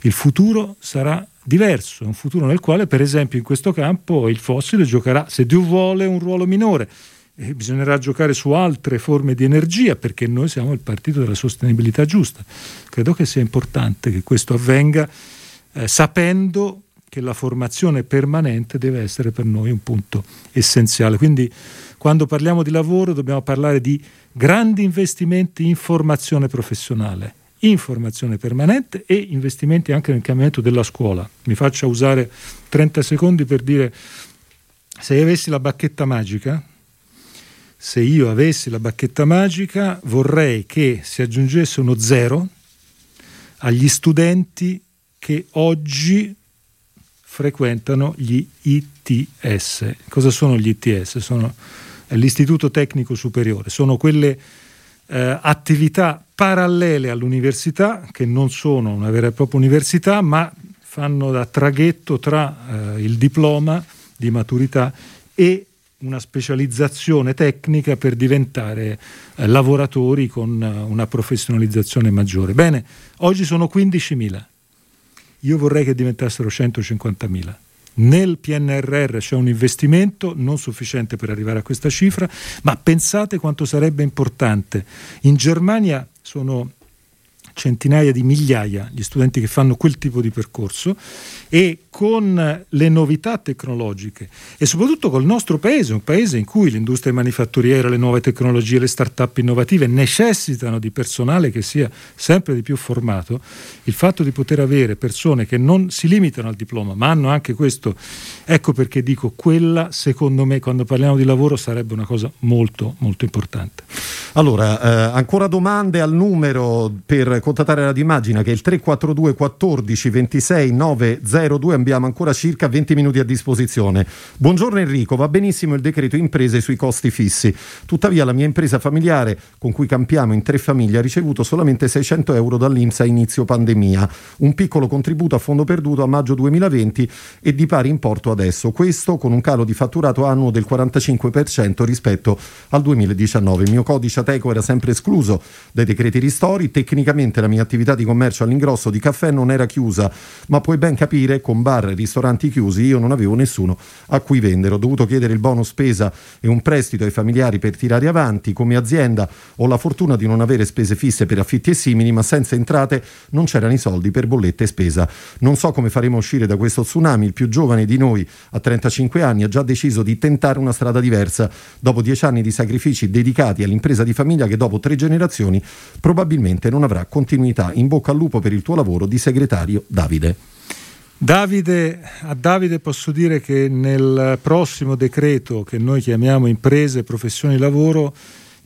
Il futuro sarà diverso, un futuro nel quale per esempio in questo campo il fossile giocherà, se Dio vuole, un ruolo minore. E bisognerà giocare su altre forme di energia perché noi siamo il partito della sostenibilità giusta. Credo che sia importante che questo avvenga eh, sapendo che la formazione permanente deve essere per noi un punto essenziale. Quindi quando parliamo di lavoro dobbiamo parlare di grandi investimenti in formazione professionale, in formazione permanente e investimenti anche nel cambiamento della scuola. Mi faccio usare 30 secondi per dire se avessi la bacchetta magica, se io avessi la bacchetta magica, vorrei che si aggiungesse uno zero agli studenti che oggi frequentano gli ITS. Cosa sono gli ITS? Sono l'Istituto Tecnico Superiore, sono quelle eh, attività parallele all'università che non sono una vera e propria università, ma fanno da traghetto tra eh, il diploma di maturità e una specializzazione tecnica per diventare eh, lavoratori con eh, una professionalizzazione maggiore. Bene, oggi sono 15.000, io vorrei che diventassero 150.000. Nel PNRR c'è un investimento non sufficiente per arrivare a questa cifra, ma pensate quanto sarebbe importante. In Germania sono centinaia di migliaia gli studenti che fanno quel tipo di percorso e con le novità tecnologiche e soprattutto col nostro paese, un paese in cui l'industria manifatturiera, le nuove tecnologie, le start-up innovative necessitano di personale che sia sempre di più formato, il fatto di poter avere persone che non si limitano al diploma, ma hanno anche questo, ecco perché dico quella, secondo me, quando parliamo di lavoro sarebbe una cosa molto, molto importante. Allora, eh, ancora domande al numero per contattare la Dimagina che è il 342 14 26 902 abbiamo ancora circa 20 minuti a disposizione. Buongiorno Enrico, va benissimo il decreto imprese sui costi fissi. Tuttavia la mia impresa familiare con cui campiamo in tre famiglie ha ricevuto solamente 600 euro dall'Inps a inizio pandemia, un piccolo contributo a fondo perduto a maggio 2020 e di pari importo adesso. Questo con un calo di fatturato annuo del 45% rispetto al 2019. Il mio codice Ateco era sempre escluso dai decreti ristori, tecnicamente la mia attività di commercio all'ingrosso di caffè non era chiusa, ma puoi ben capire con bar e ristoranti chiusi, io non avevo nessuno a cui vendere. Ho dovuto chiedere il bonus spesa e un prestito ai familiari per tirare avanti. Come azienda ho la fortuna di non avere spese fisse per affitti e simili, ma senza entrate non c'erano i soldi per bollette e spesa. Non so come faremo uscire da questo tsunami. Il più giovane di noi, a 35 anni, ha già deciso di tentare una strada diversa dopo dieci anni di sacrifici dedicati all'impresa di famiglia che dopo tre generazioni probabilmente non avrà continuità. In bocca al lupo per il tuo lavoro di segretario Davide. Davide, a Davide posso dire che nel prossimo decreto che noi chiamiamo imprese professioni lavoro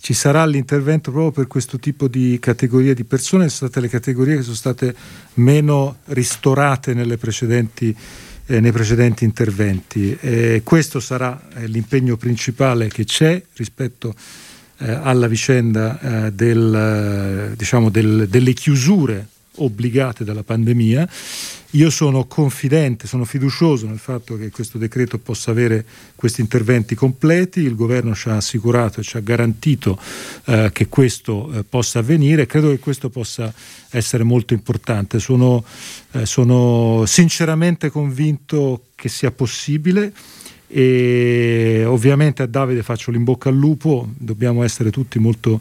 ci sarà l'intervento proprio per questo tipo di categorie di persone, sono state le categorie che sono state meno ristorate precedenti, eh, nei precedenti interventi. E questo sarà eh, l'impegno principale che c'è rispetto eh, alla vicenda eh, del, diciamo del, delle chiusure obbligate dalla pandemia. Io sono confidente, sono fiducioso nel fatto che questo decreto possa avere questi interventi completi, il governo ci ha assicurato e ci ha garantito eh, che questo eh, possa avvenire, credo che questo possa essere molto importante. Sono, eh, sono sinceramente convinto che sia possibile e ovviamente a Davide faccio l'inbocca al lupo, dobbiamo essere tutti molto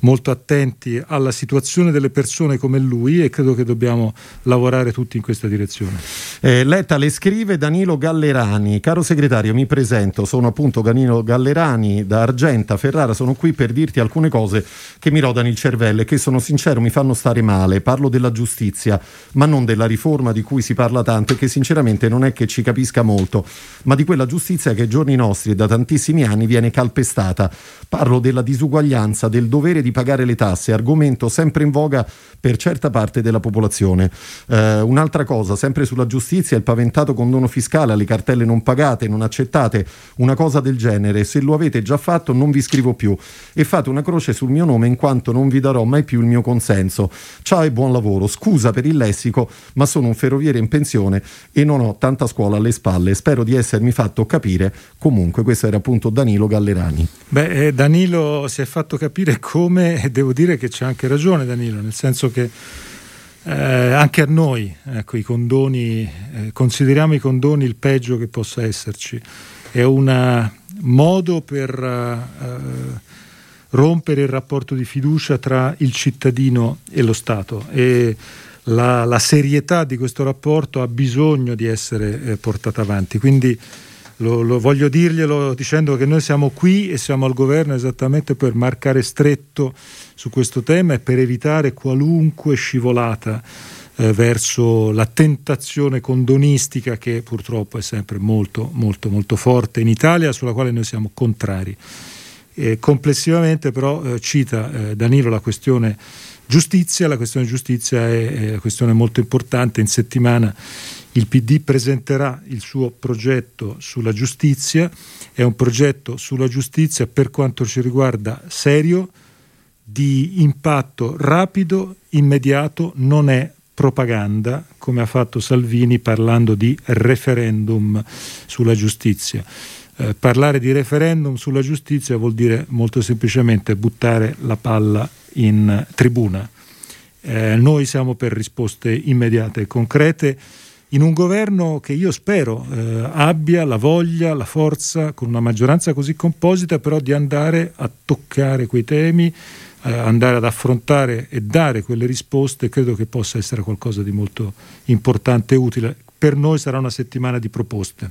molto attenti alla situazione delle persone come lui e credo che dobbiamo lavorare tutti in questa direzione. Eh, Letta le scrive Danilo Gallerani, caro segretario mi presento, sono appunto Danilo Gallerani da Argenta, Ferrara, sono qui per dirti alcune cose che mi rodano il cervello e che sono sincero mi fanno stare male, parlo della giustizia ma non della riforma di cui si parla tanto e che sinceramente non è che ci capisca molto, ma di quella giustizia che ai giorni nostri e da tantissimi anni viene calpestata. Parlo della disuguaglianza, del dovere di pagare le tasse, argomento sempre in voga per certa parte della popolazione. Eh, un'altra cosa, sempre sulla giustizia, il paventato condono fiscale alle cartelle non pagate, non accettate, una cosa del genere. Se lo avete già fatto non vi scrivo più e fate una croce sul mio nome in quanto non vi darò mai più il mio consenso. Ciao e buon lavoro. Scusa per il lessico, ma sono un ferroviere in pensione e non ho tanta scuola alle spalle. Spero di essermi fatto capire. Comunque, questo era appunto Danilo Gallerani. Beh, eh, Danilo si è fatto capire come, e devo dire che c'è anche ragione Danilo, nel senso che eh, anche a noi, ecco, i condoni, eh, consideriamo i condoni il peggio che possa esserci. È un modo per eh, rompere il rapporto di fiducia tra il cittadino e lo Stato e la, la serietà di questo rapporto ha bisogno di essere eh, portata avanti. Quindi lo, lo, voglio dirglielo dicendo che noi siamo qui e siamo al governo esattamente per marcare stretto su questo tema e per evitare qualunque scivolata eh, verso la tentazione condonistica che purtroppo è sempre molto molto molto forte in Italia, sulla quale noi siamo contrari. E complessivamente però eh, cita eh, Danilo la questione giustizia, la questione giustizia è, è una questione molto importante, in settimana il PD presenterà il suo progetto sulla giustizia, è un progetto sulla giustizia per quanto ci riguarda serio, di impatto rapido, immediato, non è propaganda come ha fatto Salvini parlando di referendum sulla giustizia. Eh, parlare di referendum sulla giustizia vuol dire molto semplicemente buttare la palla in tribuna. Eh, noi siamo per risposte immediate e concrete in un governo che io spero eh, abbia la voglia, la forza, con una maggioranza così composita, però di andare a toccare quei temi, eh, andare ad affrontare e dare quelle risposte, credo che possa essere qualcosa di molto importante e utile per noi sarà una settimana di proposte.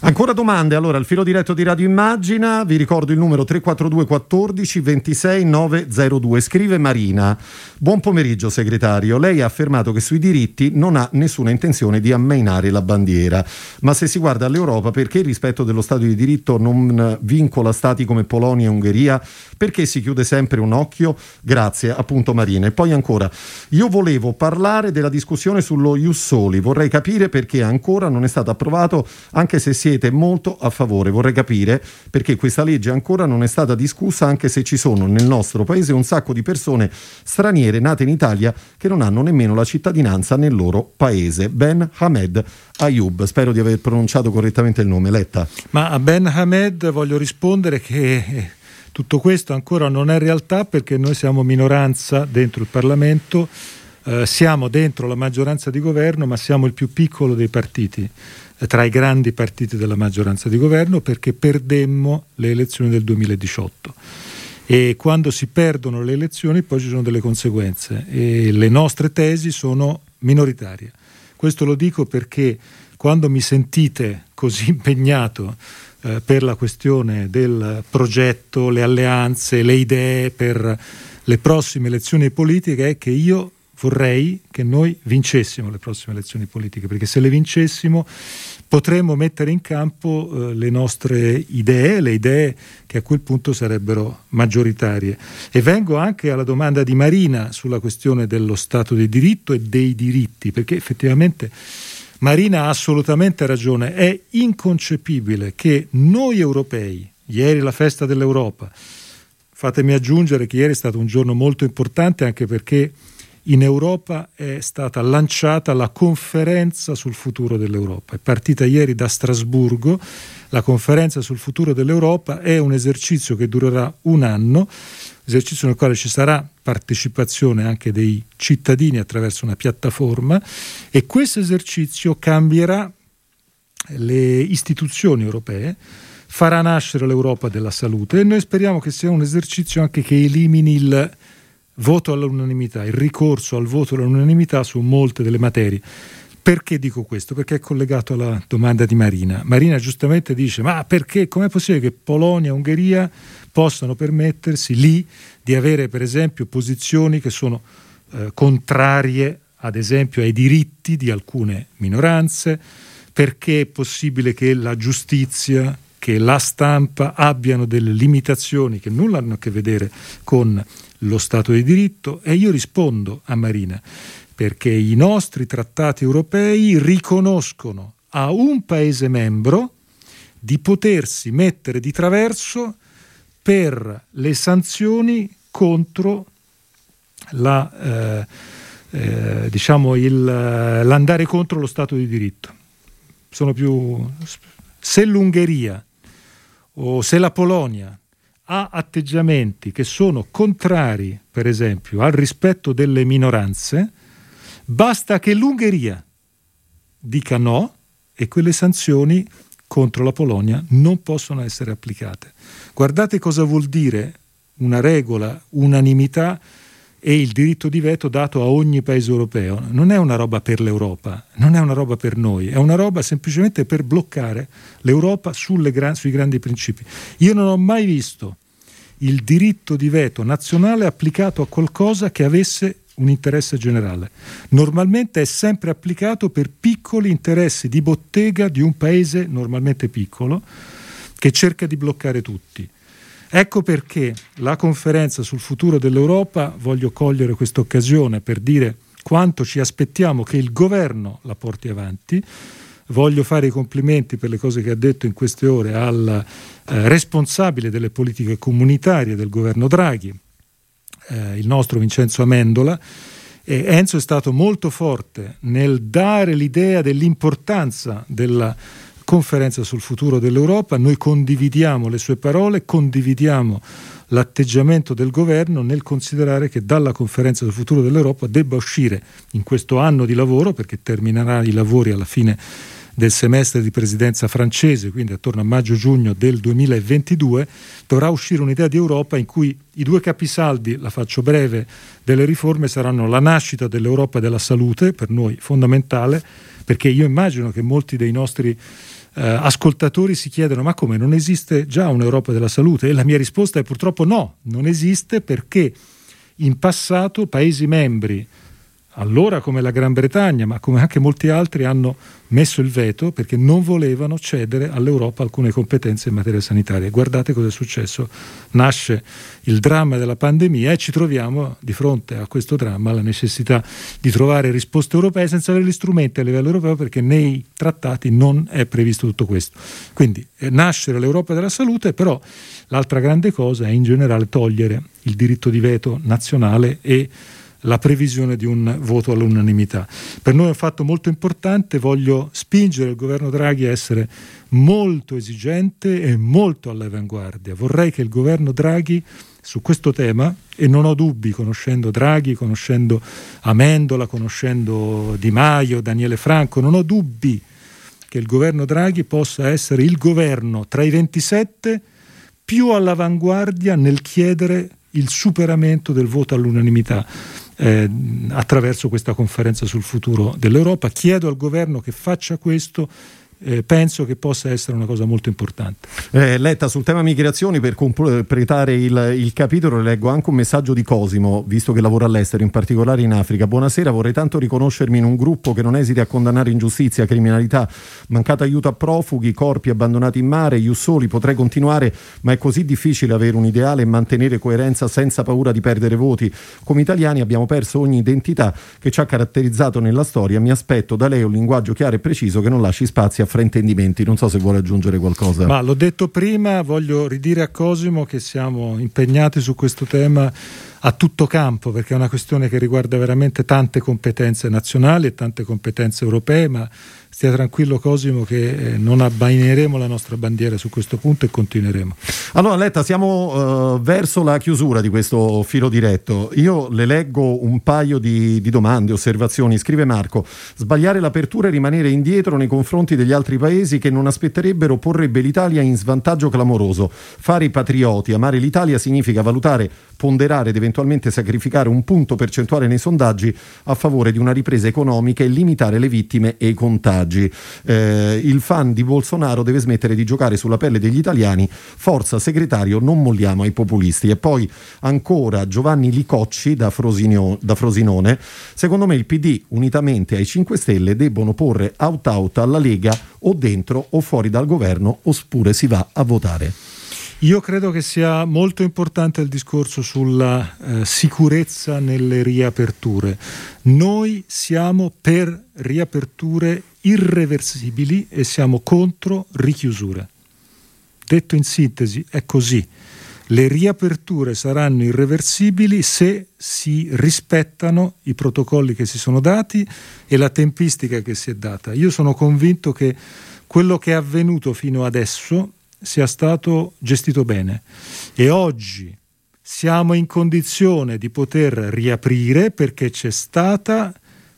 Ancora domande? Allora, il filo diretto di Radio Immagina, vi ricordo il numero 342 14 26 902. Scrive Marina. Buon pomeriggio segretario. Lei ha affermato che sui diritti non ha nessuna intenzione di ammainare la bandiera, ma se si guarda all'Europa perché il rispetto dello Stato di diritto non vincola stati come Polonia e Ungheria? Perché si chiude sempre un occhio? Grazie, appunto Marina. E poi ancora, io volevo parlare della discussione sullo Ius Soli, vorrei capire perché perché ancora non è stato approvato, anche se siete molto a favore. Vorrei capire perché questa legge ancora non è stata discussa, anche se ci sono nel nostro paese un sacco di persone straniere nate in Italia che non hanno nemmeno la cittadinanza nel loro paese. Ben Hamed Ayub, spero di aver pronunciato correttamente il nome. Letta. Ma a Ben Hamed voglio rispondere che tutto questo ancora non è realtà perché noi siamo minoranza dentro il Parlamento eh, siamo dentro la maggioranza di governo, ma siamo il più piccolo dei partiti, eh, tra i grandi partiti della maggioranza di governo, perché perdemmo le elezioni del 2018. E quando si perdono le elezioni poi ci sono delle conseguenze e le nostre tesi sono minoritarie. Questo lo dico perché quando mi sentite così impegnato eh, per la questione del progetto, le alleanze, le idee per le prossime elezioni politiche è che io vorrei che noi vincessimo le prossime elezioni politiche, perché se le vincessimo potremmo mettere in campo eh, le nostre idee, le idee che a quel punto sarebbero maggioritarie. E vengo anche alla domanda di Marina sulla questione dello Stato di diritto e dei diritti, perché effettivamente Marina ha assolutamente ragione, è inconcepibile che noi europei, ieri la festa dell'Europa, fatemi aggiungere che ieri è stato un giorno molto importante anche perché in Europa è stata lanciata la conferenza sul futuro dell'Europa. È partita ieri da Strasburgo. La conferenza sul futuro dell'Europa è un esercizio che durerà un anno, esercizio nel quale ci sarà partecipazione anche dei cittadini attraverso una piattaforma e questo esercizio cambierà le istituzioni europee farà nascere l'Europa della salute e noi speriamo che sia un esercizio anche che elimini il voto all'unanimità, il ricorso al voto all'unanimità su molte delle materie. Perché dico questo? Perché è collegato alla domanda di Marina. Marina giustamente dice: Ma perché? Com'è possibile che Polonia e Ungheria possano permettersi lì di avere, per esempio, posizioni che sono eh, contrarie, ad esempio, ai diritti di alcune minoranze? Perché è possibile che la giustizia, che la stampa abbiano delle limitazioni che nulla hanno a che vedere con lo Stato di diritto e io rispondo a Marina perché i nostri trattati europei riconoscono a un Paese membro di potersi mettere di traverso per le sanzioni contro la, eh, eh, diciamo il, l'andare contro lo Stato di diritto. Sono più... Se l'Ungheria o se la Polonia ha atteggiamenti che sono contrari, per esempio, al rispetto delle minoranze, basta che l'Ungheria dica no e quelle sanzioni contro la Polonia non possono essere applicate. Guardate cosa vuol dire una regola, unanimità e il diritto di veto dato a ogni paese europeo. Non è una roba per l'Europa, non è una roba per noi, è una roba semplicemente per bloccare l'Europa gra- sui grandi principi. Io non ho mai visto il diritto di veto nazionale applicato a qualcosa che avesse un interesse generale. Normalmente è sempre applicato per piccoli interessi di bottega di un paese normalmente piccolo che cerca di bloccare tutti. Ecco perché la conferenza sul futuro dell'Europa, voglio cogliere questa occasione per dire quanto ci aspettiamo che il governo la porti avanti. Voglio fare i complimenti per le cose che ha detto in queste ore al eh, responsabile delle politiche comunitarie del governo Draghi, eh, il nostro Vincenzo Amendola. E Enzo è stato molto forte nel dare l'idea dell'importanza della conferenza sul futuro dell'Europa. Noi condividiamo le sue parole, condividiamo l'atteggiamento del governo nel considerare che dalla conferenza sul futuro dell'Europa debba uscire in questo anno di lavoro, perché terminerà i lavori alla fine del semestre di presidenza francese, quindi attorno a maggio-giugno del 2022, dovrà uscire un'idea di Europa in cui i due capisaldi, la faccio breve, delle riforme saranno la nascita dell'Europa della salute, per noi fondamentale, perché io immagino che molti dei nostri eh, ascoltatori si chiedono ma come non esiste già un'Europa della salute? E la mia risposta è purtroppo no, non esiste perché in passato paesi membri allora come la Gran Bretagna, ma come anche molti altri hanno messo il veto perché non volevano cedere all'Europa alcune competenze in materia sanitaria. Guardate cosa è successo. Nasce il dramma della pandemia e ci troviamo di fronte a questo dramma la necessità di trovare risposte europee senza avere gli strumenti a livello europeo perché nei trattati non è previsto tutto questo. Quindi eh, nascere l'Europa della salute, però l'altra grande cosa è in generale togliere il diritto di veto nazionale e la previsione di un voto all'unanimità. Per noi è un fatto molto importante, voglio spingere il governo Draghi a essere molto esigente e molto all'avanguardia. Vorrei che il governo Draghi su questo tema, e non ho dubbi conoscendo Draghi, conoscendo Amendola, conoscendo Di Maio, Daniele Franco, non ho dubbi che il governo Draghi possa essere il governo tra i 27 più all'avanguardia nel chiedere il superamento del voto all'unanimità eh, attraverso questa conferenza sul futuro dell'Europa. Chiedo al governo che faccia questo eh, penso che possa essere una cosa molto importante. Eh, Letta, sul tema migrazioni, per completare il, il, capitolo, leggo anche un messaggio di Cosimo, visto che lavora all'estero, in particolare in Africa. Buonasera, vorrei tanto riconoscermi in un gruppo che non esiti a condannare ingiustizia, criminalità, mancato aiuto a profughi, corpi abbandonati in mare, io soli, potrei continuare, ma è così difficile avere un ideale e mantenere coerenza senza paura di perdere voti. Come italiani abbiamo perso ogni identità che ci ha caratterizzato nella storia. Mi aspetto da lei un linguaggio chiaro e preciso che non lasci spazi a fraintendimenti. Non so se vuole aggiungere qualcosa. Ma l'ho detto prima, voglio ridire a Cosimo che siamo impegnati su questo tema a tutto campo, perché è una questione che riguarda veramente tante competenze nazionali e tante competenze europee, ma stia tranquillo Cosimo che eh, non abbaineremo la nostra bandiera su questo punto e continueremo. Allora Letta, siamo uh, verso la chiusura di questo filo diretto. Io le leggo un paio di, di, domande, osservazioni. Scrive Marco, sbagliare l'apertura e rimanere indietro nei confronti degli altri paesi che non aspetterebbero porrebbe l'Italia in svantaggio clamoroso. Fare i patrioti, amare l'Italia significa valutare, ponderare ed eventualmente sacrificare un punto percentuale nei sondaggi a favore di una ripresa economica e limitare le vittime e i contagi. Eh, il fan di Bolsonaro deve smettere di giocare sulla pelle degli italiani. Forza segretario, non molliamo ai populisti. E poi ancora Giovanni Licocci da, Frosino, da Frosinone. Secondo me il PD, unitamente ai 5 Stelle, debbono porre out-out alla Lega o dentro o fuori dal governo oppure si va a votare. Io credo che sia molto importante il discorso sulla eh, sicurezza nelle riaperture. Noi siamo per riaperture irreversibili e siamo contro richiusure. Detto in sintesi, è così. Le riaperture saranno irreversibili se si rispettano i protocolli che si sono dati e la tempistica che si è data. Io sono convinto che quello che è avvenuto fino adesso sia stato gestito bene e oggi siamo in condizione di poter riaprire perché c'è stata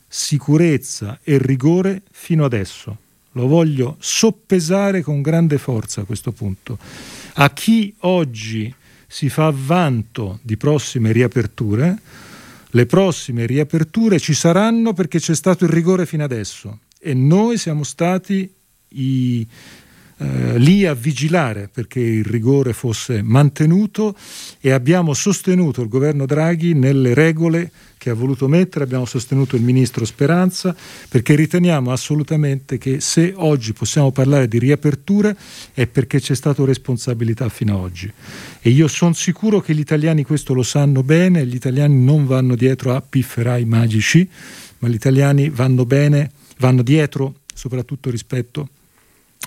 sicurezza e rigore fino adesso. Lo voglio soppesare con grande forza a questo punto. A chi oggi si fa vanto di prossime riaperture, le prossime riaperture ci saranno perché c'è stato il rigore fino adesso e noi siamo stati i eh, lì a vigilare perché il rigore fosse mantenuto e abbiamo sostenuto il governo Draghi nelle regole che ha voluto mettere, abbiamo sostenuto il ministro Speranza perché riteniamo assolutamente che se oggi possiamo parlare di riaperture è perché c'è stata responsabilità fino ad oggi. E io sono sicuro che gli italiani questo lo sanno bene, gli italiani non vanno dietro a pifferai magici, ma gli italiani vanno bene, vanno dietro soprattutto rispetto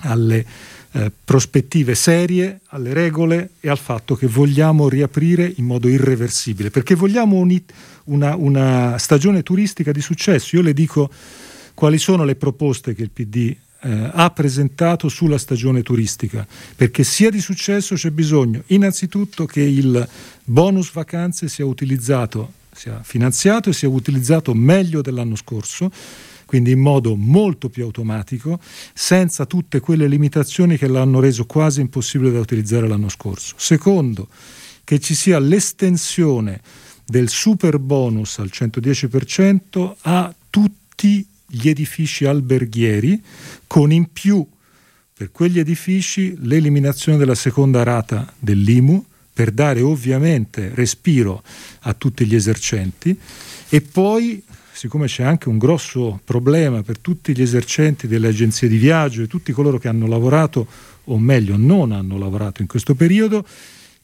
alle eh, prospettive serie, alle regole e al fatto che vogliamo riaprire in modo irreversibile, perché vogliamo un, una, una, stagione turistica di successo. Io le dico quali sono le proposte che il PD eh, ha presentato sulla stagione turistica, perché sia di successo c'è bisogno innanzitutto che il bonus vacanze sia utilizzato, sia finanziato e sia utilizzato meglio dell'anno scorso quindi in modo molto più automatico, senza tutte quelle limitazioni che l'hanno reso quasi impossibile da utilizzare l'anno scorso. Secondo, che ci sia l'estensione del super bonus al 110% a tutti gli edifici alberghieri, con in più per quegli edifici l'eliminazione della seconda rata dell'IMU, per dare ovviamente respiro a tutti gli esercenti, e poi siccome c'è anche un grosso problema per tutti gli esercenti delle agenzie di viaggio e tutti coloro che hanno lavorato, o meglio non hanno lavorato in questo periodo,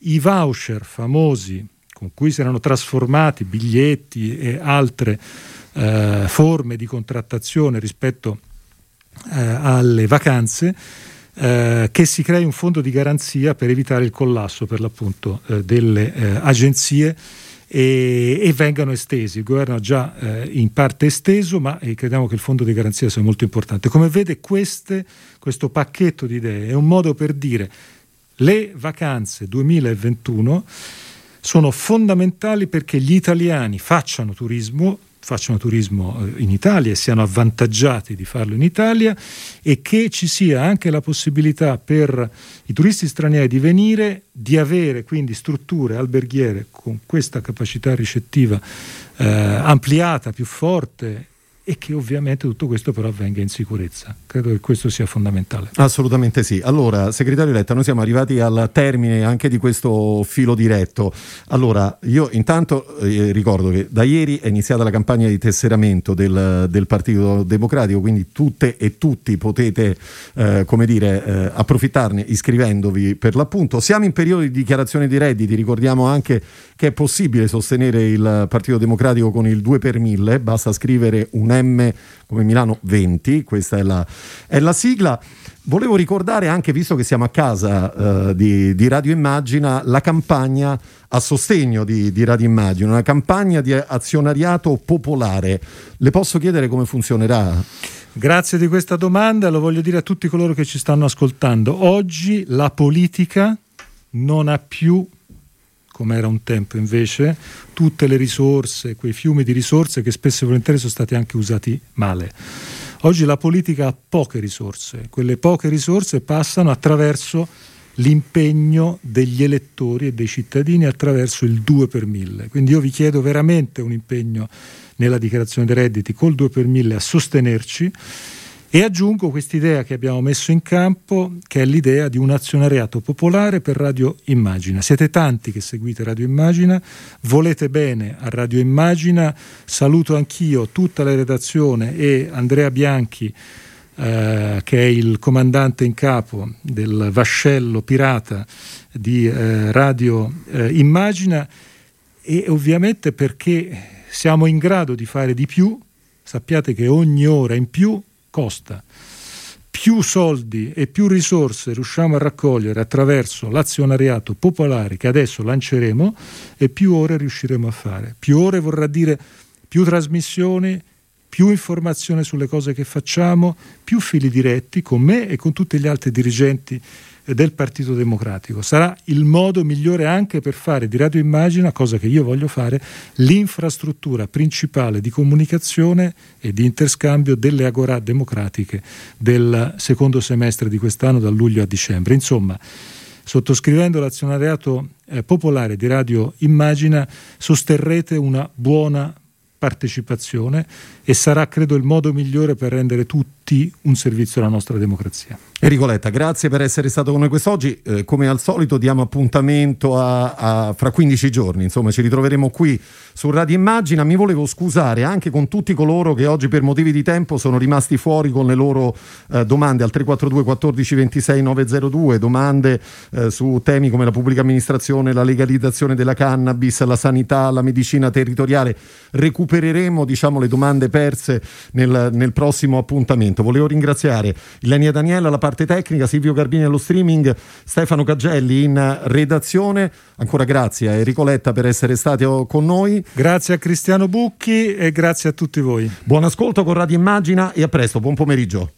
i voucher famosi con cui si erano trasformati biglietti e altre eh, forme di contrattazione rispetto eh, alle vacanze, eh, che si crei un fondo di garanzia per evitare il collasso per l'appunto eh, delle eh, agenzie e, e, vengano estesi. Il governo ha già eh, in parte esteso, ma eh, crediamo che il fondo di garanzia sia molto importante. Come vede, queste, questo pacchetto di idee è un modo per dire le vacanze 2021 sono fondamentali perché gli italiani facciano turismo, facciano turismo eh, in Italia e siano avvantaggiati di farlo in Italia e che ci sia anche la possibilità per i turisti stranieri di venire, di avere quindi strutture alberghiere con questa capacità ricettiva eh, ampliata, più forte e che ovviamente tutto questo però avvenga in sicurezza. Credo che questo sia fondamentale. Assolutamente sì. Allora, segretario Letta, noi siamo arrivati al termine anche di questo filo diretto. Allora, io intanto eh, ricordo che da ieri è iniziata la campagna di tesseramento del, del Partito Democratico, quindi tutte e tutti potete, eh, come dire, eh, approfittarne iscrivendovi per l'appunto. Siamo in periodo di dichiarazione di redditi, ricordiamo anche che è possibile sostenere il Partito Democratico con il 2 per 1000, basta scrivere un M come Milano 20, questa è la, è la sigla. Volevo ricordare anche, visto che siamo a casa uh, di, di, Radio Immagina, la campagna a sostegno di, di, Radio Immagina, una campagna di azionariato popolare. Le posso chiedere come funzionerà? Grazie di questa domanda, lo voglio dire a tutti coloro che ci stanno ascoltando. Oggi la politica non ha più come era un tempo invece, tutte le risorse, quei fiumi di risorse che spesso e volentieri sono stati anche usati male. Oggi la politica ha poche risorse, quelle poche risorse passano attraverso l'impegno degli elettori e dei cittadini attraverso il 2 per 1000. Quindi io vi chiedo veramente un impegno nella dichiarazione dei redditi col 2 per 1000 a sostenerci e aggiungo quest'idea che abbiamo messo in campo, che è l'idea di un azionariato popolare per Radio Immagina. Siete tanti che seguite Radio Immagina, volete bene a Radio Immagina, saluto anch'io tutta la redazione e Andrea Bianchi, eh, che è il comandante in capo del vascello pirata di eh, Radio eh, Immagina, e ovviamente perché siamo in grado di fare di più, sappiate che ogni ora in più costa. Più soldi e più risorse riusciamo a raccogliere attraverso l'azionariato popolare che adesso lanceremo e più ore riusciremo a fare. Più ore vorrà dire più trasmissioni, più informazione sulle cose che facciamo, più fili diretti con me e con tutti gli altri dirigenti del Partito Democratico. Sarà il modo migliore anche per fare di Radio Immagina, cosa che io voglio fare, l'infrastruttura principale di comunicazione e di interscambio delle agorà democratiche del secondo semestre di quest'anno, da luglio a dicembre. Insomma, sottoscrivendo l'azionariato eh, popolare di Radio Immagina sosterrete una buona partecipazione e sarà credo il modo migliore per rendere tutti tutti un servizio alla nostra democrazia. Enrico Letta, grazie per essere stato con noi quest'oggi. Eh, come al solito diamo appuntamento a, a, fra 15 giorni, insomma ci ritroveremo qui su Radio Immagina. Mi volevo scusare anche con tutti coloro che oggi per motivi di tempo sono rimasti fuori con le loro eh, domande al 342 14 26 902, domande eh, su temi come la pubblica amministrazione, la legalizzazione della cannabis, la sanità, la medicina territoriale. Recupereremo diciamo, le domande perse nel, nel prossimo appuntamento. Volevo ringraziare Ilenia Daniela, la parte tecnica, Silvio Garbini allo streaming, Stefano Caggelli in redazione. Ancora grazie a Enrico Letta per essere stati con noi. Grazie a Cristiano Bucchi e grazie a tutti voi. Buon ascolto con Radio Immagina e a presto, buon pomeriggio.